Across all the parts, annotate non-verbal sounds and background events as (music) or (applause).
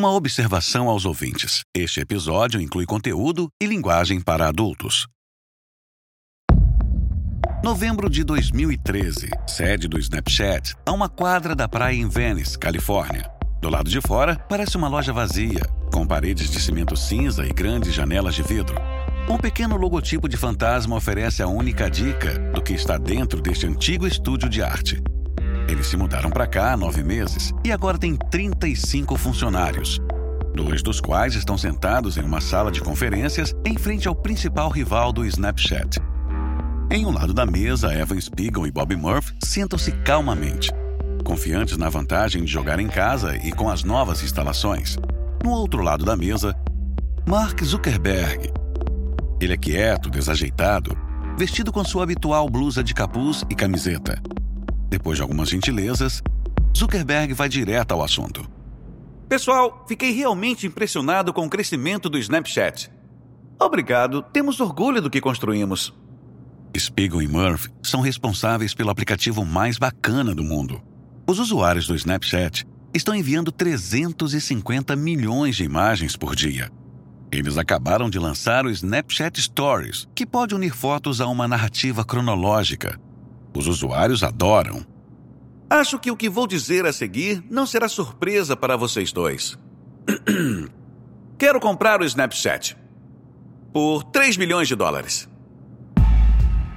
Uma observação aos ouvintes: este episódio inclui conteúdo e linguagem para adultos. Novembro de 2013, sede do Snapchat, a uma quadra da praia em Venice, Califórnia. Do lado de fora, parece uma loja vazia, com paredes de cimento cinza e grandes janelas de vidro. Um pequeno logotipo de fantasma oferece a única dica do que está dentro deste antigo estúdio de arte. Eles se mudaram para cá há nove meses e agora tem 35 funcionários, dois dos quais estão sentados em uma sala de conferências em frente ao principal rival do Snapchat. Em um lado da mesa, Evan Spiegel e Bob Murphy sentam-se calmamente, confiantes na vantagem de jogar em casa e com as novas instalações. No outro lado da mesa, Mark Zuckerberg. Ele é quieto, desajeitado, vestido com sua habitual blusa de capuz e camiseta. Depois de algumas gentilezas, Zuckerberg vai direto ao assunto. Pessoal, fiquei realmente impressionado com o crescimento do Snapchat. Obrigado, temos orgulho do que construímos. Spiegel e Murphy são responsáveis pelo aplicativo mais bacana do mundo. Os usuários do Snapchat estão enviando 350 milhões de imagens por dia. Eles acabaram de lançar o Snapchat Stories, que pode unir fotos a uma narrativa cronológica. Os usuários adoram. Acho que o que vou dizer a seguir não será surpresa para vocês dois. (clears throat) Quero comprar o Snapchat por 3 milhões de dólares.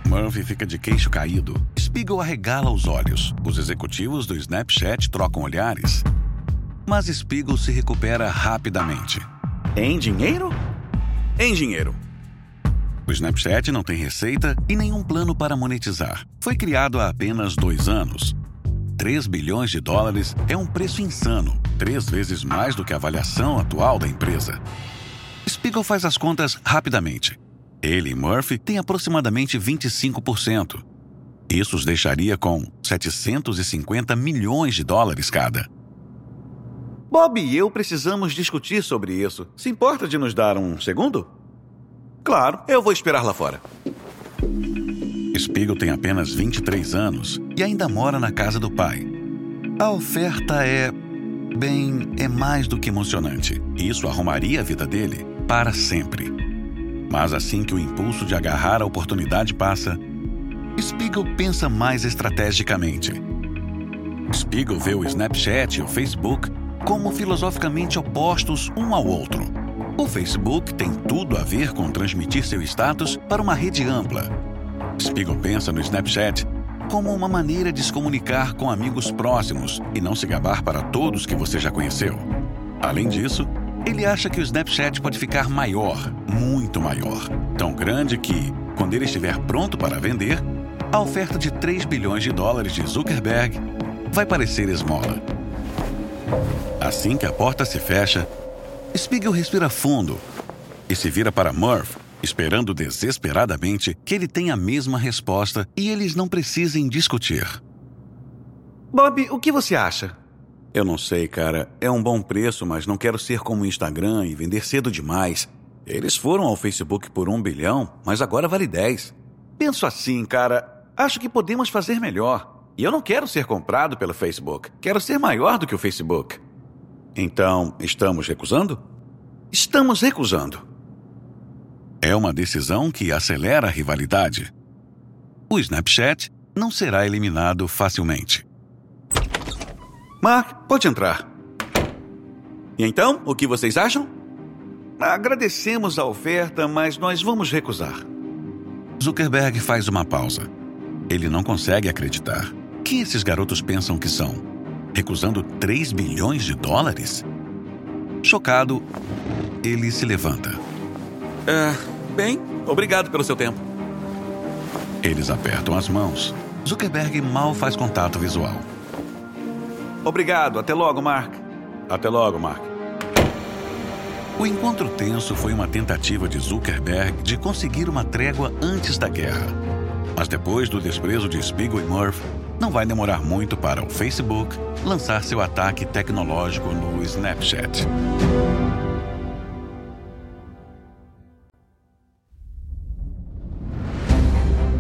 Murphy fica de queixo caído. Spiegel arregala os olhos. Os executivos do Snapchat trocam olhares. Mas Spiegel se recupera rapidamente. Em dinheiro? Em dinheiro. O Snapchat não tem receita e nenhum plano para monetizar. Foi criado há apenas dois anos. 3 bilhões de dólares é um preço insano, três vezes mais do que a avaliação atual da empresa. Spiegel faz as contas rapidamente. Ele e Murphy têm aproximadamente 25%. Isso os deixaria com 750 milhões de dólares cada. Bob e eu precisamos discutir sobre isso. Se importa de nos dar um segundo? Claro, eu vou esperar lá fora. Spiegel tem apenas 23 anos e ainda mora na casa do pai. A oferta é. bem, é mais do que emocionante. Isso arrumaria a vida dele para sempre. Mas assim que o impulso de agarrar a oportunidade passa, Spiegel pensa mais estrategicamente. Spiegel vê o Snapchat e o Facebook como filosoficamente opostos um ao outro. O Facebook tem tudo a ver com transmitir seu status para uma rede ampla. Spiegel pensa no Snapchat como uma maneira de se comunicar com amigos próximos e não se gabar para todos que você já conheceu. Além disso, ele acha que o Snapchat pode ficar maior, muito maior. Tão grande que, quando ele estiver pronto para vender, a oferta de 3 bilhões de dólares de Zuckerberg vai parecer esmola. Assim que a porta se fecha, Spiegel respira fundo e se vira para Murph, esperando desesperadamente que ele tenha a mesma resposta e eles não precisem discutir. Bob, o que você acha? Eu não sei, cara. É um bom preço, mas não quero ser como o Instagram e vender cedo demais. Eles foram ao Facebook por um bilhão, mas agora vale 10. Penso assim, cara. Acho que podemos fazer melhor. E eu não quero ser comprado pelo Facebook. Quero ser maior do que o Facebook. Então, estamos recusando? Estamos recusando. É uma decisão que acelera a rivalidade. O Snapchat não será eliminado facilmente. Mark, pode entrar. E então, o que vocês acham? Agradecemos a oferta, mas nós vamos recusar. Zuckerberg faz uma pausa. Ele não consegue acreditar. Quem esses garotos pensam que são? Recusando 3 bilhões de dólares? Chocado, ele se levanta. É, bem, obrigado pelo seu tempo. Eles apertam as mãos. Zuckerberg mal faz contato visual. Obrigado, até logo, Mark. Até logo, Mark. O encontro tenso foi uma tentativa de Zuckerberg de conseguir uma trégua antes da guerra. Mas depois do desprezo de Spiegel e Murphy, não vai demorar muito para o Facebook lançar seu ataque tecnológico no Snapchat.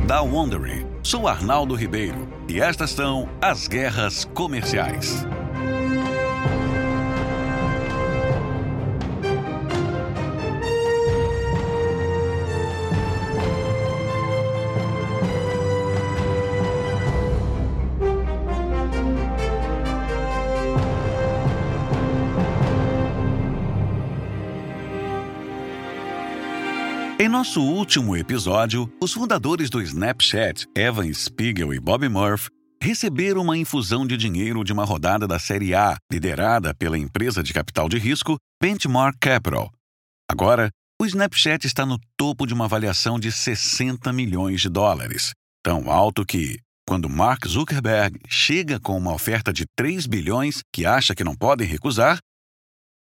Da Wondery, sou Arnaldo Ribeiro e estas são as guerras comerciais. Nosso último episódio, os fundadores do Snapchat, Evan Spiegel e Bob Murphy, receberam uma infusão de dinheiro de uma rodada da Série A, liderada pela empresa de capital de risco Benchmark Capital. Agora, o Snapchat está no topo de uma avaliação de 60 milhões de dólares, tão alto que, quando Mark Zuckerberg chega com uma oferta de 3 bilhões que acha que não podem recusar,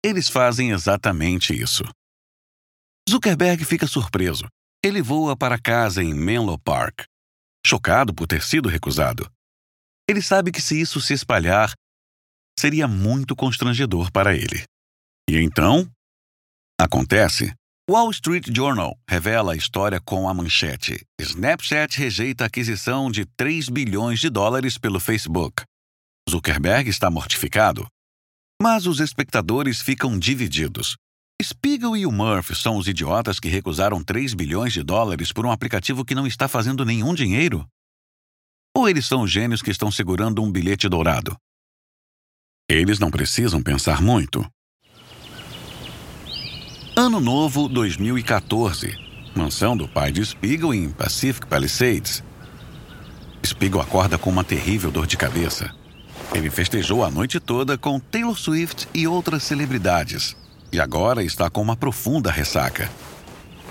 eles fazem exatamente isso. Zuckerberg fica surpreso. Ele voa para casa em Menlo Park, chocado por ter sido recusado. Ele sabe que se isso se espalhar, seria muito constrangedor para ele. E então, acontece. Wall Street Journal revela a história com a manchete: Snapchat rejeita a aquisição de 3 bilhões de dólares pelo Facebook. Zuckerberg está mortificado. Mas os espectadores ficam divididos. Spiegel e o Murphy são os idiotas que recusaram 3 bilhões de dólares por um aplicativo que não está fazendo nenhum dinheiro? Ou eles são os gênios que estão segurando um bilhete dourado? Eles não precisam pensar muito. Ano Novo 2014. Mansão do pai de Spiegel em Pacific Palisades. Spiegel acorda com uma terrível dor de cabeça. Ele festejou a noite toda com Taylor Swift e outras celebridades e agora está com uma profunda ressaca.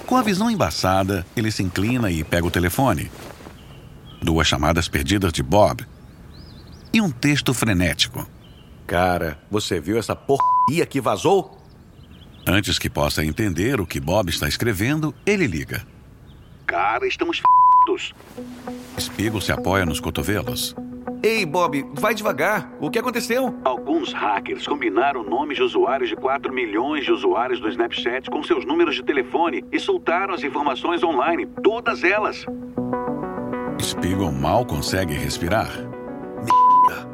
Com a visão embaçada, ele se inclina e pega o telefone. Duas chamadas perdidas de Bob e um texto frenético. Cara, você viu essa porcaria que vazou? Antes que possa entender o que Bob está escrevendo, ele liga. Cara, estamos f***dos. Spiegel se apoia nos cotovelos. Ei, Bob, vai devagar. O que aconteceu? Alguns hackers combinaram nomes de usuários de 4 milhões de usuários do Snapchat com seus números de telefone e soltaram as informações online, todas elas. Spiegel mal consegue respirar. Merda.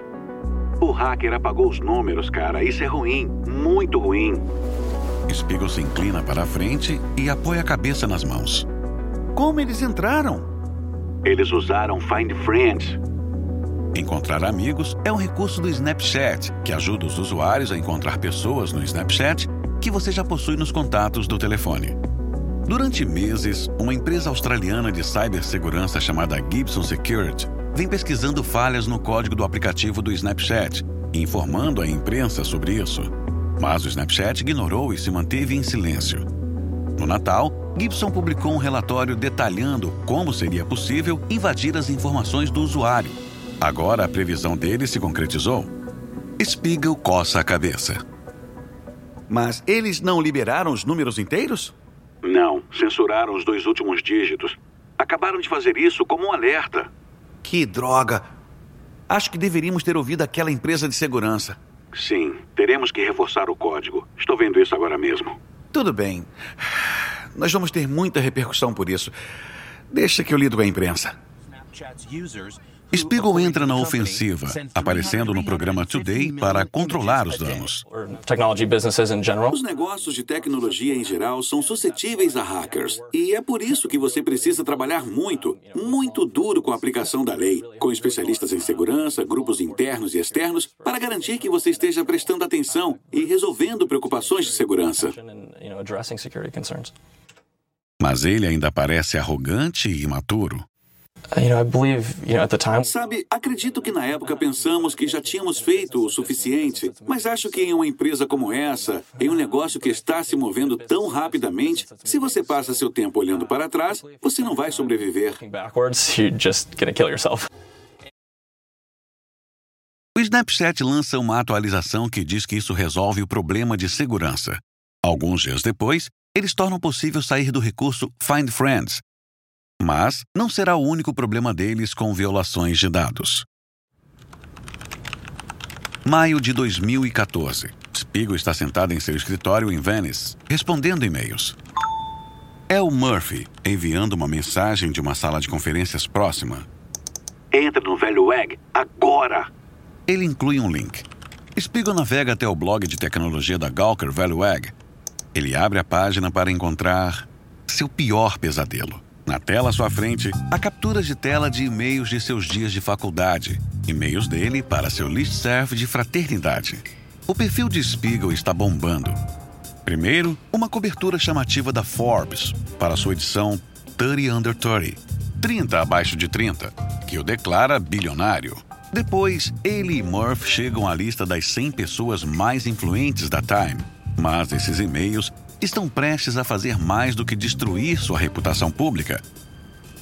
O hacker apagou os números, cara. Isso é ruim, muito ruim. Spiegel se inclina para a frente e apoia a cabeça nas mãos. Como eles entraram? Eles usaram Find Friends, Encontrar amigos é um recurso do Snapchat que ajuda os usuários a encontrar pessoas no Snapchat que você já possui nos contatos do telefone. Durante meses, uma empresa australiana de cibersegurança chamada Gibson Security vem pesquisando falhas no código do aplicativo do Snapchat e informando a imprensa sobre isso. Mas o Snapchat ignorou e se manteve em silêncio. No Natal, Gibson publicou um relatório detalhando como seria possível invadir as informações do usuário Agora a previsão dele se concretizou. Spiegel coça a cabeça. Mas eles não liberaram os números inteiros? Não, censuraram os dois últimos dígitos. Acabaram de fazer isso como um alerta. Que droga! Acho que deveríamos ter ouvido aquela empresa de segurança. Sim, teremos que reforçar o código. Estou vendo isso agora mesmo. Tudo bem. Nós vamos ter muita repercussão por isso. Deixa que eu lido com a imprensa. Spiegel entra na ofensiva, aparecendo no programa Today para controlar os danos. Os negócios de tecnologia em geral são suscetíveis a hackers. E é por isso que você precisa trabalhar muito, muito duro com a aplicação da lei, com especialistas em segurança, grupos internos e externos, para garantir que você esteja prestando atenção e resolvendo preocupações de segurança. Mas ele ainda parece arrogante e imaturo. Sabe, acredito que na época pensamos que já tínhamos feito o suficiente, mas acho que em uma empresa como essa, em um negócio que está se movendo tão rapidamente, se você passa seu tempo olhando para trás, você não vai sobreviver. O Snapchat lança uma atualização que diz que isso resolve o problema de segurança. Alguns dias depois, eles tornam possível sair do recurso Find Friends, mas não será o único problema deles com violações de dados. Maio de 2014. Spiegel está sentado em seu escritório em Venice, respondendo e-mails. É o Murphy enviando uma mensagem de uma sala de conferências próxima. Entra no velho WEG agora! Ele inclui um link. Spiegel navega até o blog de tecnologia da Gawker Velho WEG. Ele abre a página para encontrar seu pior pesadelo. Na tela à sua frente, há capturas de tela de e-mails de seus dias de faculdade, e-mails dele para seu listserv de fraternidade. O perfil de Spiegel está bombando. Primeiro, uma cobertura chamativa da Forbes para sua edição 30 Under 30, 30 abaixo de 30, que o declara bilionário. Depois, ele e Murph chegam à lista das 100 pessoas mais influentes da Time. Mas esses e-mails estão prestes a fazer mais do que destruir sua reputação pública.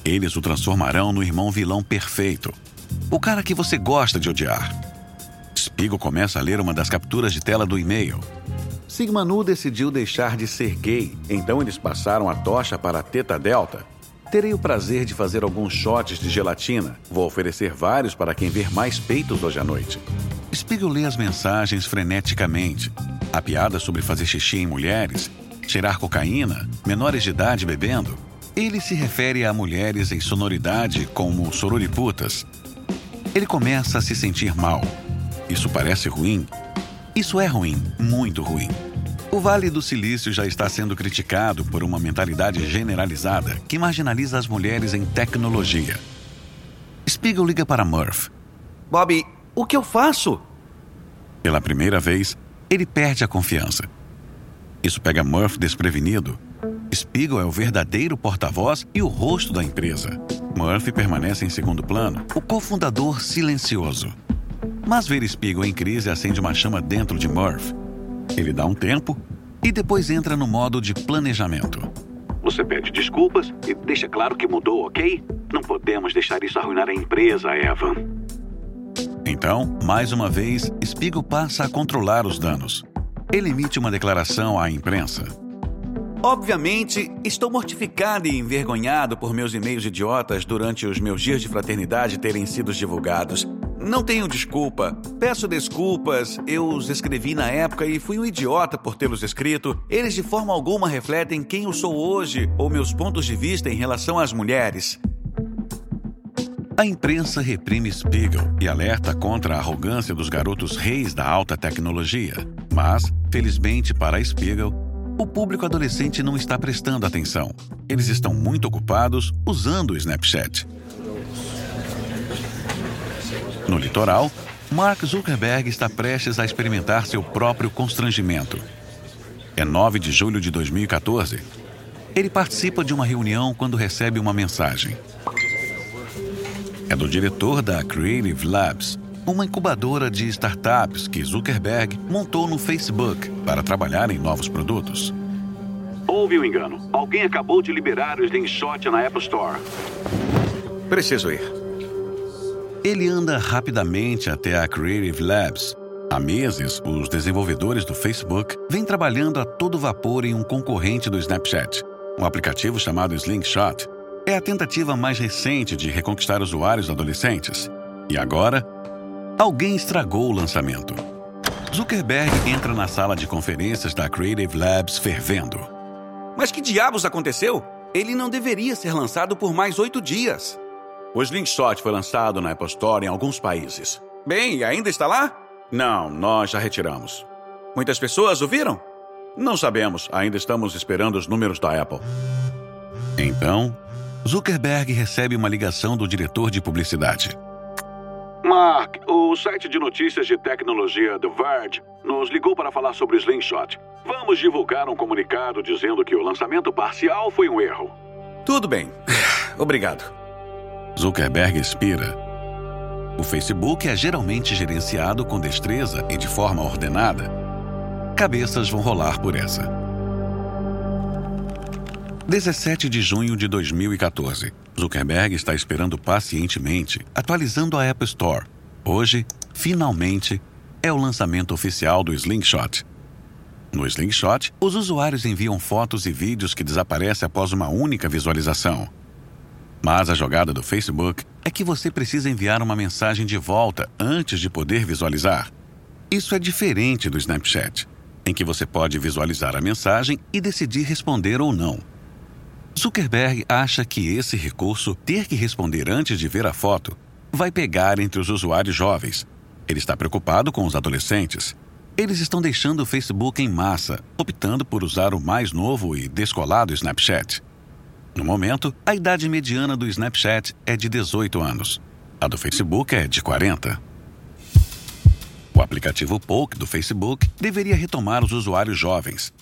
Eles o transformarão no irmão vilão perfeito, o cara que você gosta de odiar. Spiegel começa a ler uma das capturas de tela do e-mail. Sigma Nu decidiu deixar de ser gay, então eles passaram a tocha para a Teta Delta. Terei o prazer de fazer alguns shots de gelatina. Vou oferecer vários para quem ver mais peitos hoje à noite. Spiegel lê as mensagens freneticamente. A piada sobre fazer xixi em mulheres, cheirar cocaína, menores de idade bebendo. Ele se refere a mulheres em sonoridade como sororiputas. Ele começa a se sentir mal. Isso parece ruim? Isso é ruim, muito ruim. O Vale do Silício já está sendo criticado por uma mentalidade generalizada que marginaliza as mulheres em tecnologia. Spiegel liga para Murph. Bob, o que eu faço? Pela primeira vez, ele perde a confiança. Isso pega Murph desprevenido. Spiegel é o verdadeiro porta-voz e o rosto da empresa. Murphy permanece em segundo plano, o cofundador silencioso. Mas ver Spiegel em crise acende uma chama dentro de Murph. Ele dá um tempo e depois entra no modo de planejamento. Você pede desculpas e deixa claro que mudou, ok? Não podemos deixar isso arruinar a empresa, Evan. Então, mais uma vez, Spiegel passa a controlar os danos. Ele emite uma declaração à imprensa. Obviamente, estou mortificado e envergonhado por meus e-mails idiotas durante os meus dias de fraternidade terem sido divulgados. Não tenho desculpa. Peço desculpas. Eu os escrevi na época e fui um idiota por tê-los escrito. Eles de forma alguma refletem quem eu sou hoje ou meus pontos de vista em relação às mulheres. A imprensa reprime Spiegel e alerta contra a arrogância dos garotos reis da alta tecnologia. Mas, felizmente para Spiegel, o público adolescente não está prestando atenção. Eles estão muito ocupados usando o Snapchat. No litoral, Mark Zuckerberg está prestes a experimentar seu próprio constrangimento. É 9 de julho de 2014. Ele participa de uma reunião quando recebe uma mensagem. É do diretor da Creative Labs, uma incubadora de startups que Zuckerberg montou no Facebook para trabalhar em novos produtos. Houve um engano. Alguém acabou de liberar o Slingshot na Apple Store. Preciso ir. Ele anda rapidamente até a Creative Labs. Há meses, os desenvolvedores do Facebook vêm trabalhando a todo vapor em um concorrente do Snapchat, um aplicativo chamado Slingshot. É a tentativa mais recente de reconquistar usuários adolescentes. E agora, alguém estragou o lançamento. Zuckerberg entra na sala de conferências da Creative Labs fervendo. Mas que diabos aconteceu? Ele não deveria ser lançado por mais oito dias. O Slingshot foi lançado na Apple Store em alguns países. Bem, ainda está lá? Não, nós já retiramos. Muitas pessoas o viram? Não sabemos, ainda estamos esperando os números da Apple. Então, Zuckerberg recebe uma ligação do diretor de publicidade. Mark, o site de notícias de tecnologia The Verge nos ligou para falar sobre o Slingshot. Vamos divulgar um comunicado dizendo que o lançamento parcial foi um erro. Tudo bem. (sighs) Obrigado. Zuckerberg expira. O Facebook é geralmente gerenciado com destreza e de forma ordenada. Cabeças vão rolar por essa. 17 de junho de 2014. Zuckerberg está esperando pacientemente, atualizando a App Store. Hoje, finalmente, é o lançamento oficial do Slingshot. No Slingshot, os usuários enviam fotos e vídeos que desaparecem após uma única visualização. Mas a jogada do Facebook é que você precisa enviar uma mensagem de volta antes de poder visualizar. Isso é diferente do Snapchat, em que você pode visualizar a mensagem e decidir responder ou não. Zuckerberg acha que esse recurso, ter que responder antes de ver a foto, vai pegar entre os usuários jovens. Ele está preocupado com os adolescentes. Eles estão deixando o Facebook em massa, optando por usar o mais novo e descolado Snapchat. No momento, a idade mediana do Snapchat é de 18 anos. A do Facebook é de 40. O aplicativo Poke do Facebook deveria retomar os usuários jovens.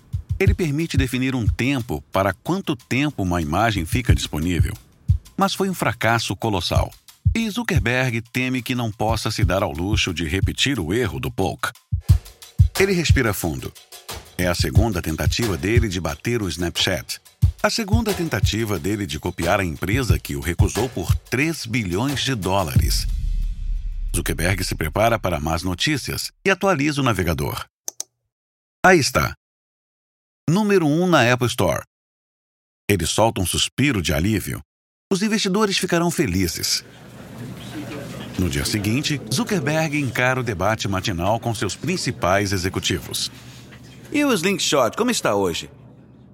Ele permite definir um tempo para quanto tempo uma imagem fica disponível. Mas foi um fracasso colossal. E Zuckerberg teme que não possa se dar ao luxo de repetir o erro do Polk. Ele respira fundo. É a segunda tentativa dele de bater o Snapchat. A segunda tentativa dele de copiar a empresa que o recusou por 3 bilhões de dólares. Zuckerberg se prepara para más notícias e atualiza o navegador. Aí está. Número 1 um na Apple Store. Ele solta um suspiro de alívio. Os investidores ficarão felizes. No dia seguinte, Zuckerberg encara o debate matinal com seus principais executivos. E o Slingshot, como está hoje?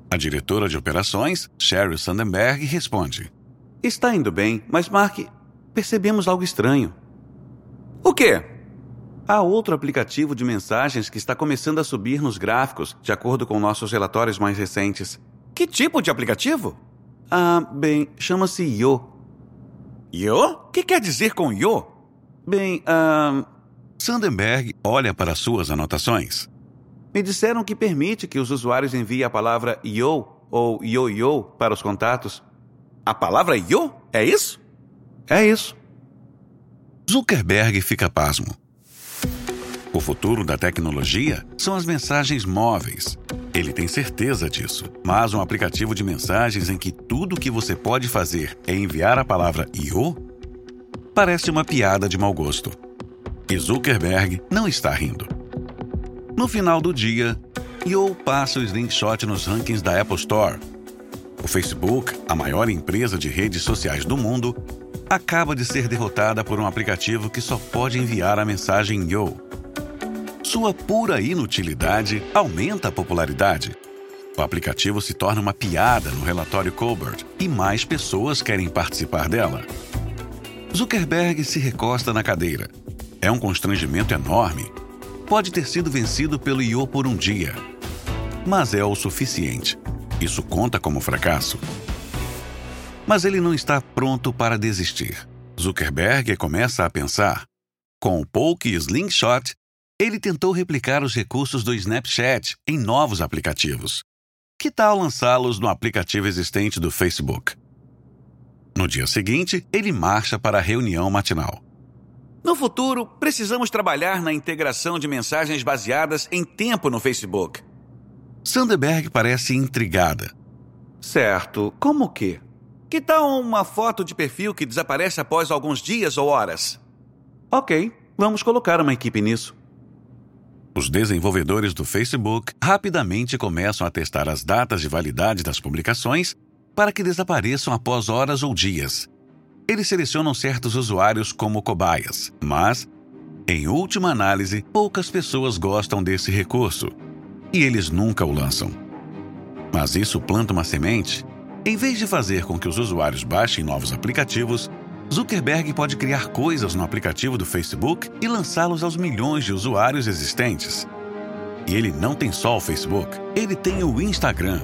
A diretora de operações, Sheryl Sandenberg, responde: Está indo bem, mas Mark, percebemos algo estranho. O quê? Há outro aplicativo de mensagens que está começando a subir nos gráficos, de acordo com nossos relatórios mais recentes. Que tipo de aplicativo? Ah, bem, chama-se Yo. Yo? O que quer dizer com Yo? Bem, ah. Sandenberg olha para suas anotações. Me disseram que permite que os usuários enviem a palavra Yo ou Yo-Yo para os contatos. A palavra Yo? É isso? É isso. Zuckerberg fica pasmo. O futuro da tecnologia são as mensagens móveis. Ele tem certeza disso, mas um aplicativo de mensagens em que tudo o que você pode fazer é enviar a palavra IO parece uma piada de mau gosto. E Zuckerberg não está rindo. No final do dia, IO passa o slingshot nos rankings da Apple Store. O Facebook, a maior empresa de redes sociais do mundo, acaba de ser derrotada por um aplicativo que só pode enviar a mensagem Yo. Sua pura inutilidade aumenta a popularidade. O aplicativo se torna uma piada no relatório Colbert e mais pessoas querem participar dela. Zuckerberg se recosta na cadeira. É um constrangimento enorme. Pode ter sido vencido pelo Yo por um dia. Mas é o suficiente. Isso conta como fracasso. Mas ele não está pronto para desistir. Zuckerberg começa a pensar. Com o Poke Slingshot, ele tentou replicar os recursos do Snapchat em novos aplicativos. Que tal lançá-los no aplicativo existente do Facebook? No dia seguinte, ele marcha para a reunião matinal. No futuro, precisamos trabalhar na integração de mensagens baseadas em tempo no Facebook. Sanderberg parece intrigada. Certo, como que? Que tal uma foto de perfil que desaparece após alguns dias ou horas? Ok, vamos colocar uma equipe nisso. Os desenvolvedores do Facebook rapidamente começam a testar as datas de validade das publicações para que desapareçam após horas ou dias. Eles selecionam certos usuários como cobaias, mas, em última análise, poucas pessoas gostam desse recurso e eles nunca o lançam. Mas isso planta uma semente em vez de fazer com que os usuários baixem novos aplicativos, Zuckerberg pode criar coisas no aplicativo do Facebook e lançá-los aos milhões de usuários existentes. E ele não tem só o Facebook, ele tem o Instagram.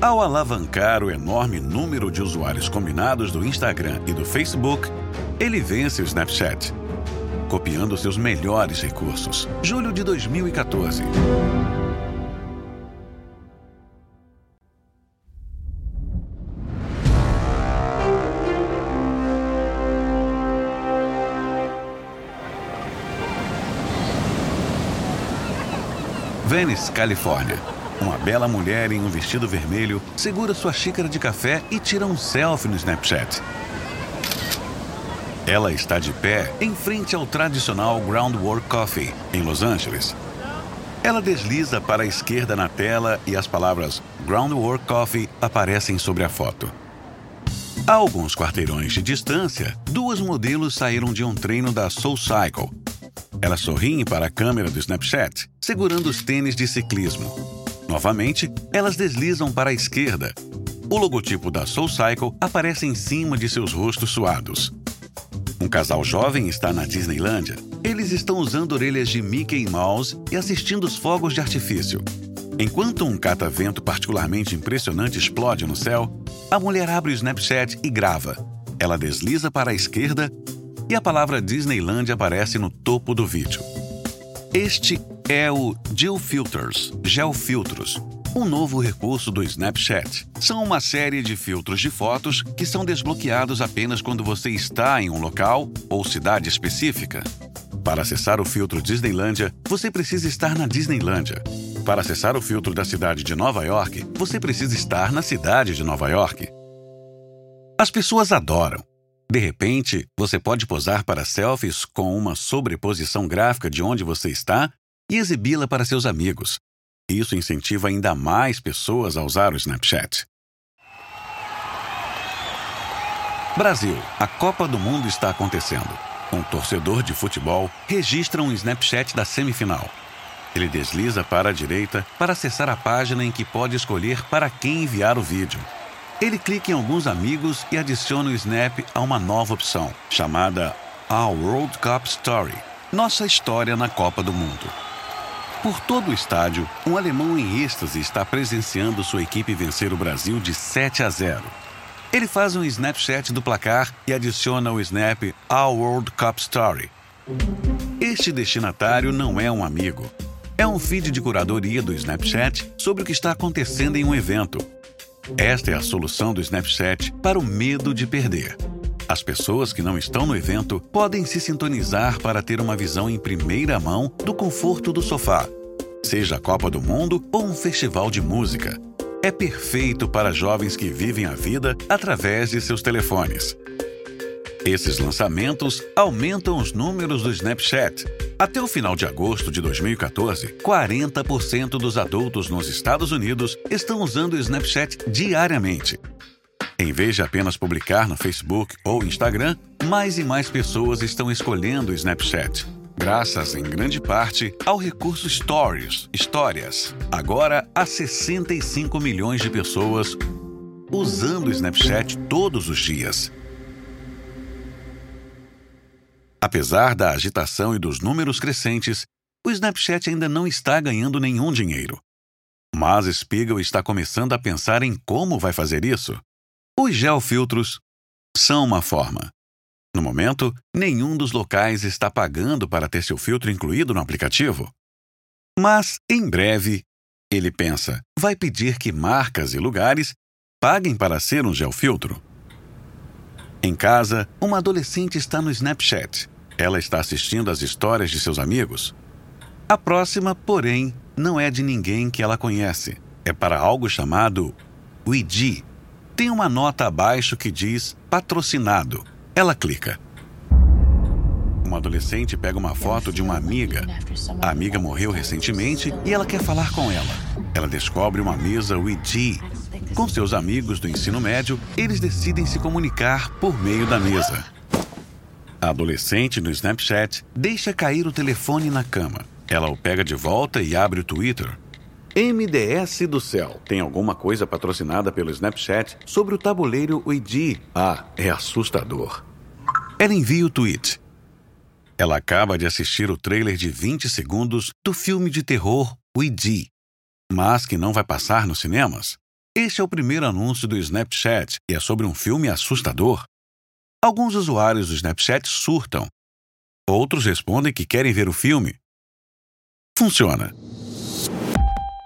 Ao alavancar o enorme número de usuários combinados do Instagram e do Facebook, ele vence o Snapchat, copiando seus melhores recursos. Julho de 2014. Venice, Califórnia. Uma bela mulher em um vestido vermelho segura sua xícara de café e tira um selfie no Snapchat. Ela está de pé em frente ao tradicional Groundwork Coffee, em Los Angeles. Ela desliza para a esquerda na tela e as palavras Groundwork Coffee aparecem sobre a foto. A alguns quarteirões de distância, duas modelos saíram de um treino da Soul Cycle, elas sorriem para a câmera do Snapchat, segurando os tênis de ciclismo. Novamente, elas deslizam para a esquerda. O logotipo da Soul Cycle aparece em cima de seus rostos suados. Um casal jovem está na Disneylândia. Eles estão usando orelhas de Mickey Mouse e assistindo os fogos de artifício. Enquanto um catavento particularmente impressionante explode no céu, a mulher abre o Snapchat e grava. Ela desliza para a esquerda e a palavra Disneyland aparece no topo do vídeo. Este é o Gel Filters, Gel Filtros, Um novo recurso do Snapchat são uma série de filtros de fotos que são desbloqueados apenas quando você está em um local ou cidade específica. Para acessar o filtro Disneylândia, você precisa estar na Disneylândia. Para acessar o filtro da cidade de Nova York, você precisa estar na cidade de Nova York. As pessoas adoram. De repente, você pode posar para selfies com uma sobreposição gráfica de onde você está e exibi-la para seus amigos. Isso incentiva ainda mais pessoas a usar o Snapchat. Brasil, a Copa do Mundo está acontecendo. Um torcedor de futebol registra um Snapchat da semifinal. Ele desliza para a direita para acessar a página em que pode escolher para quem enviar o vídeo. Ele clica em alguns amigos e adiciona o Snap a uma nova opção, chamada Our World Cup Story Nossa História na Copa do Mundo. Por todo o estádio, um alemão em êxtase está presenciando sua equipe vencer o Brasil de 7 a 0. Ele faz um Snapchat do placar e adiciona o Snap Our World Cup Story. Este destinatário não é um amigo. É um feed de curadoria do Snapchat sobre o que está acontecendo em um evento. Esta é a solução do Snapchat para o medo de perder. As pessoas que não estão no evento podem se sintonizar para ter uma visão em primeira mão do conforto do sofá, seja a Copa do Mundo ou um festival de música. É perfeito para jovens que vivem a vida através de seus telefones. Esses lançamentos aumentam os números do Snapchat. Até o final de agosto de 2014, 40% dos adultos nos Estados Unidos estão usando o Snapchat diariamente. Em vez de apenas publicar no Facebook ou Instagram, mais e mais pessoas estão escolhendo o Snapchat. Graças, em grande parte, ao recurso Stories, histórias. Agora, há 65 milhões de pessoas usando o Snapchat todos os dias. Apesar da agitação e dos números crescentes, o Snapchat ainda não está ganhando nenhum dinheiro. Mas Spiegel está começando a pensar em como vai fazer isso. Os geofiltros são uma forma. No momento, nenhum dos locais está pagando para ter seu filtro incluído no aplicativo. Mas, em breve, ele pensa, vai pedir que marcas e lugares paguem para ser um geofiltro. Em casa, uma adolescente está no Snapchat. Ela está assistindo às histórias de seus amigos. A próxima, porém, não é de ninguém que ela conhece. É para algo chamado Ouija tem uma nota abaixo que diz patrocinado. Ela clica. Uma adolescente pega uma foto de uma amiga. A amiga morreu recentemente e ela quer falar com ela. Ela descobre uma mesa Ouija. Com seus amigos do ensino médio, eles decidem se comunicar por meio da mesa. A adolescente no Snapchat deixa cair o telefone na cama. Ela o pega de volta e abre o Twitter. MDS do céu. Tem alguma coisa patrocinada pelo Snapchat sobre o tabuleiro Ouija? Ah, é assustador. Ela envia o tweet. Ela acaba de assistir o trailer de 20 segundos do filme de terror Ouija, mas que não vai passar nos cinemas. Este é o primeiro anúncio do Snapchat e é sobre um filme assustador. Alguns usuários do Snapchat surtam. Outros respondem que querem ver o filme. Funciona.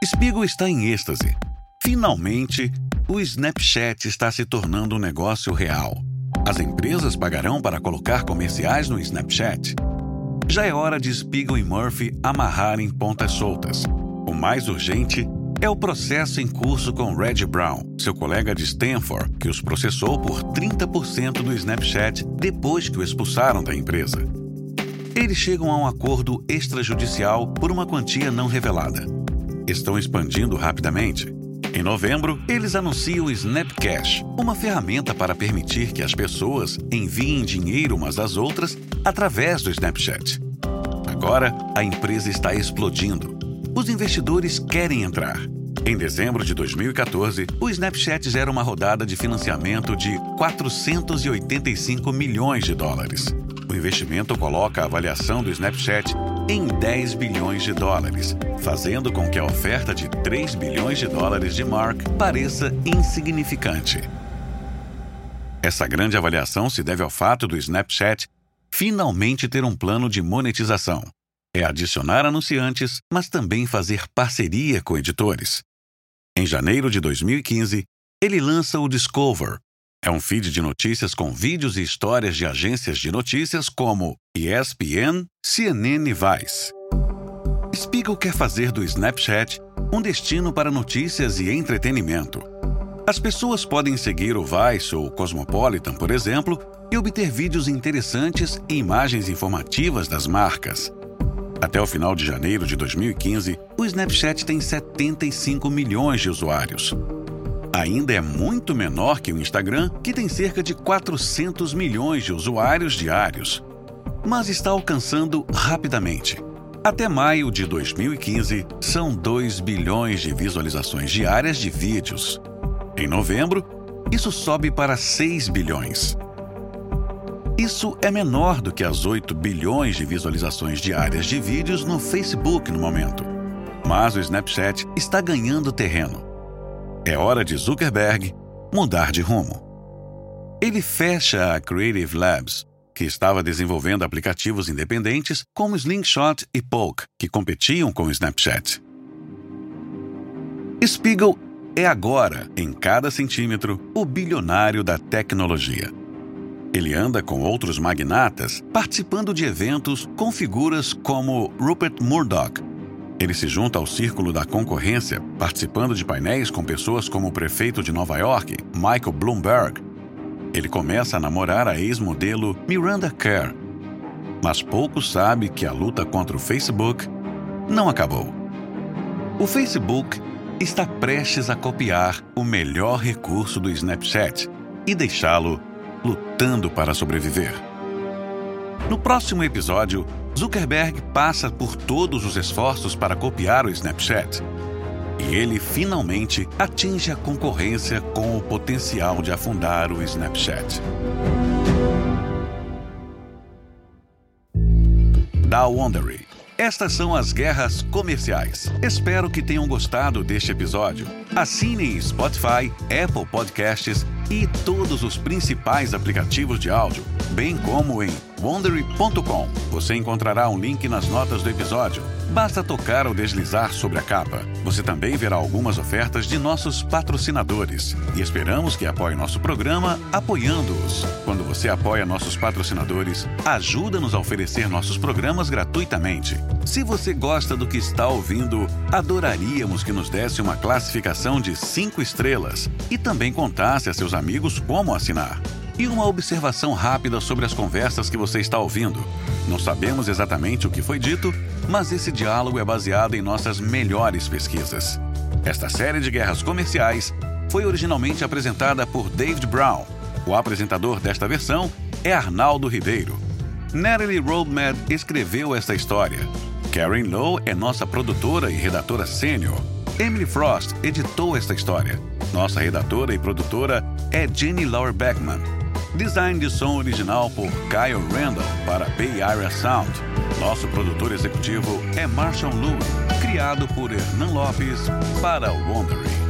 Spiegel está em êxtase. Finalmente, o Snapchat está se tornando um negócio real. As empresas pagarão para colocar comerciais no Snapchat. Já é hora de Spiegel e Murphy amarrarem pontas soltas. O mais urgente é o processo em curso com Red Brown, seu colega de Stanford, que os processou por 30% do Snapchat depois que o expulsaram da empresa. Eles chegam a um acordo extrajudicial por uma quantia não revelada estão expandindo rapidamente. Em novembro, eles anunciam o Snapcash, uma ferramenta para permitir que as pessoas enviem dinheiro umas às outras através do Snapchat. Agora, a empresa está explodindo. Os investidores querem entrar. Em dezembro de 2014, o Snapchat gera uma rodada de financiamento de 485 milhões de dólares. O investimento coloca a avaliação do Snapchat em 10 bilhões de dólares, fazendo com que a oferta de 3 bilhões de dólares de Mark pareça insignificante. Essa grande avaliação se deve ao fato do Snapchat finalmente ter um plano de monetização. É adicionar anunciantes, mas também fazer parceria com editores. Em janeiro de 2015, ele lança o Discover. É um feed de notícias com vídeos e histórias de agências de notícias como ESPN, CNN e Vice. Spiegel quer fazer do Snapchat um destino para notícias e entretenimento. As pessoas podem seguir o Vice ou o Cosmopolitan, por exemplo, e obter vídeos interessantes e imagens informativas das marcas. Até o final de janeiro de 2015, o Snapchat tem 75 milhões de usuários. Ainda é muito menor que o Instagram, que tem cerca de 400 milhões de usuários diários, mas está alcançando rapidamente. Até maio de 2015, são 2 bilhões de visualizações diárias de vídeos. Em novembro, isso sobe para 6 bilhões. Isso é menor do que as 8 bilhões de visualizações diárias de vídeos no Facebook no momento. Mas o Snapchat está ganhando terreno. É hora de Zuckerberg mudar de rumo. Ele fecha a Creative Labs, que estava desenvolvendo aplicativos independentes como Slingshot e Poke, que competiam com o Snapchat. Spiegel é agora, em cada centímetro, o bilionário da tecnologia. Ele anda com outros magnatas, participando de eventos com figuras como Rupert Murdoch. Ele se junta ao círculo da concorrência, participando de painéis com pessoas como o prefeito de Nova York, Michael Bloomberg. Ele começa a namorar a ex-modelo Miranda Kerr. Mas pouco sabe que a luta contra o Facebook não acabou. O Facebook está prestes a copiar o melhor recurso do Snapchat e deixá-lo lutando para sobreviver. No próximo episódio, Zuckerberg passa por todos os esforços para copiar o Snapchat. E ele finalmente atinge a concorrência com o potencial de afundar o Snapchat. Da Wondery. Estas são as guerras comerciais. Espero que tenham gostado deste episódio. Assinem Spotify, Apple Podcasts e todos os principais aplicativos de áudio, bem como em wondery.com. Você encontrará um link nas notas do episódio. Basta tocar ou deslizar sobre a capa. Você também verá algumas ofertas de nossos patrocinadores. E esperamos que apoie nosso programa apoiando-os. Quando você apoia nossos patrocinadores, ajuda-nos a oferecer nossos programas gratuitamente. Se você gosta do que está ouvindo, adoraríamos que nos desse uma classificação de 5 estrelas e também contasse a seus amigos como assinar. E uma observação rápida sobre as conversas que você está ouvindo. Não sabemos exatamente o que foi dito, mas esse diálogo é baseado em nossas melhores pesquisas. Esta série de guerras comerciais foi originalmente apresentada por David Brown. O apresentador desta versão é Arnaldo Ribeiro. Natalie Roadmad escreveu esta história. Karen Lowe é nossa produtora e redatora sênior. Emily Frost editou esta história. Nossa redatora e produtora é Jenny Lauer Beckman. Design de som original por Kyle Randall para Bay Area Sound. Nosso produtor executivo é Marshall Lewis, criado por Hernan Lopes para Wondering.